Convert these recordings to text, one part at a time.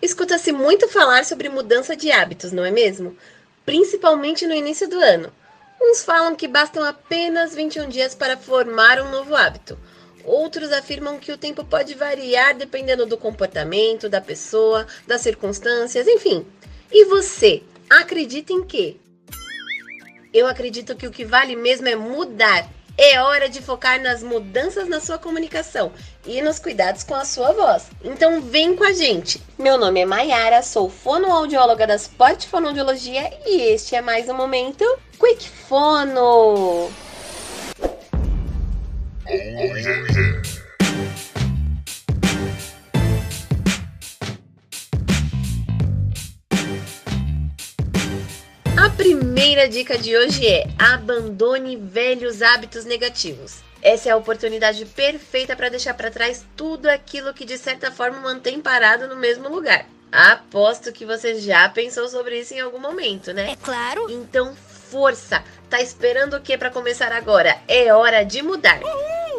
Escuta-se muito falar sobre mudança de hábitos, não é mesmo? Principalmente no início do ano. Uns falam que bastam apenas 21 dias para formar um novo hábito. Outros afirmam que o tempo pode variar dependendo do comportamento da pessoa, das circunstâncias, enfim. E você, acredita em quê? Eu acredito que o que vale mesmo é mudar. É hora de focar nas mudanças na sua comunicação e nos cuidados com a sua voz. Então vem com a gente. Meu nome é Maiara, sou fonoaudióloga da Sport Fonoaudiologia e este é mais um momento Quick Fono. Oh, yeah. A primeira dica de hoje é: abandone velhos hábitos negativos. Essa é a oportunidade perfeita para deixar para trás tudo aquilo que de certa forma mantém parado no mesmo lugar. Aposto que você já pensou sobre isso em algum momento, né? É claro. Então, força! Tá esperando o que para começar agora? É hora de mudar.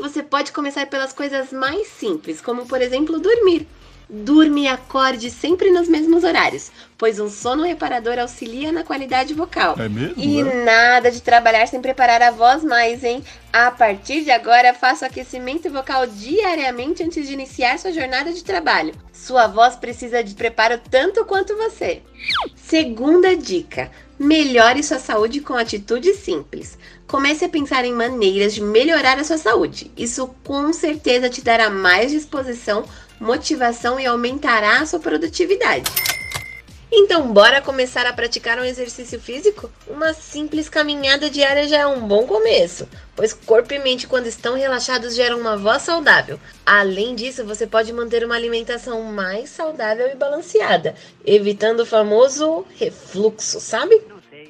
Você pode começar pelas coisas mais simples, como por exemplo dormir. Durme e acorde sempre nos mesmos horários, pois um sono reparador auxilia na qualidade vocal. É mesmo? E é? nada de trabalhar sem preparar a voz mais, hein? A partir de agora, faça o aquecimento vocal diariamente antes de iniciar sua jornada de trabalho. Sua voz precisa de preparo tanto quanto você. Segunda dica: melhore sua saúde com atitudes simples. Comece a pensar em maneiras de melhorar a sua saúde. Isso com certeza te dará mais disposição motivação e aumentará a sua produtividade. Então, bora começar a praticar um exercício físico? Uma simples caminhada diária já é um bom começo, pois corpo e mente, quando estão relaxados, geram uma voz saudável. Além disso, você pode manter uma alimentação mais saudável e balanceada, evitando o famoso refluxo, sabe?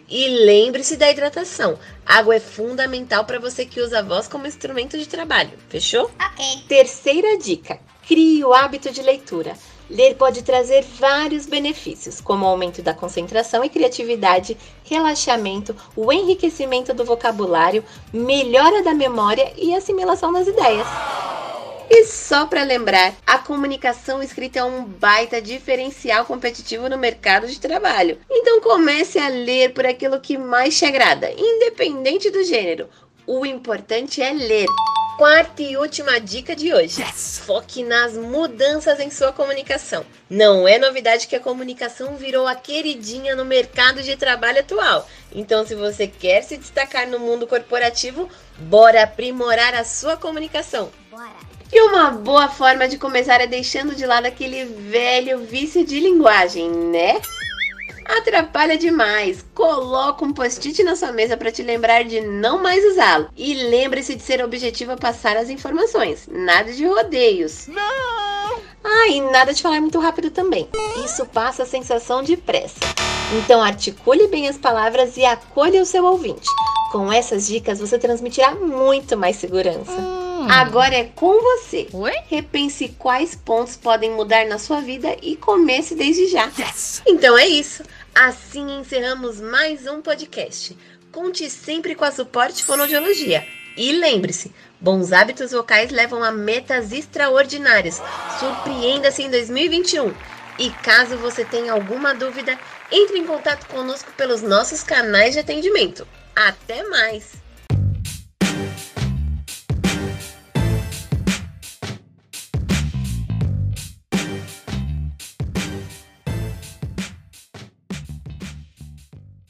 E lembre-se da hidratação. Água é fundamental para você que usa a voz como instrumento de trabalho. Fechou? Ok. Terceira dica: crie o hábito de leitura. Ler pode trazer vários benefícios, como aumento da concentração e criatividade, relaxamento, o enriquecimento do vocabulário, melhora da memória e assimilação das ideias. E só para lembrar, a comunicação escrita é um baita diferencial competitivo no mercado de trabalho. Então comece a ler por aquilo que mais te agrada, independente do gênero. O importante é ler. Quarta e última dica de hoje: yes. foque nas mudanças em sua comunicação. Não é novidade que a comunicação virou a queridinha no mercado de trabalho atual. Então, se você quer se destacar no mundo corporativo, bora aprimorar a sua comunicação. Bora! E uma boa forma de começar é deixando de lado aquele velho vício de linguagem, né? Atrapalha demais. Coloca um post-it na sua mesa para te lembrar de não mais usá-lo. E lembre-se de ser objetivo a passar as informações. Nada de rodeios. Não! Ah, e nada de falar muito rápido também. Isso passa a sensação de pressa. Então articule bem as palavras e acolha o seu ouvinte. Com essas dicas você transmitirá muito mais segurança. Hum. Agora é com você. Oi? Repense quais pontos podem mudar na sua vida e comece desde já. Yes! Então é isso. Assim encerramos mais um podcast. Conte sempre com a Suporte Fonoaudiologia. E lembre-se, bons hábitos vocais levam a metas extraordinárias. Surpreenda-se em 2021. E caso você tenha alguma dúvida, entre em contato conosco pelos nossos canais de atendimento. Até mais!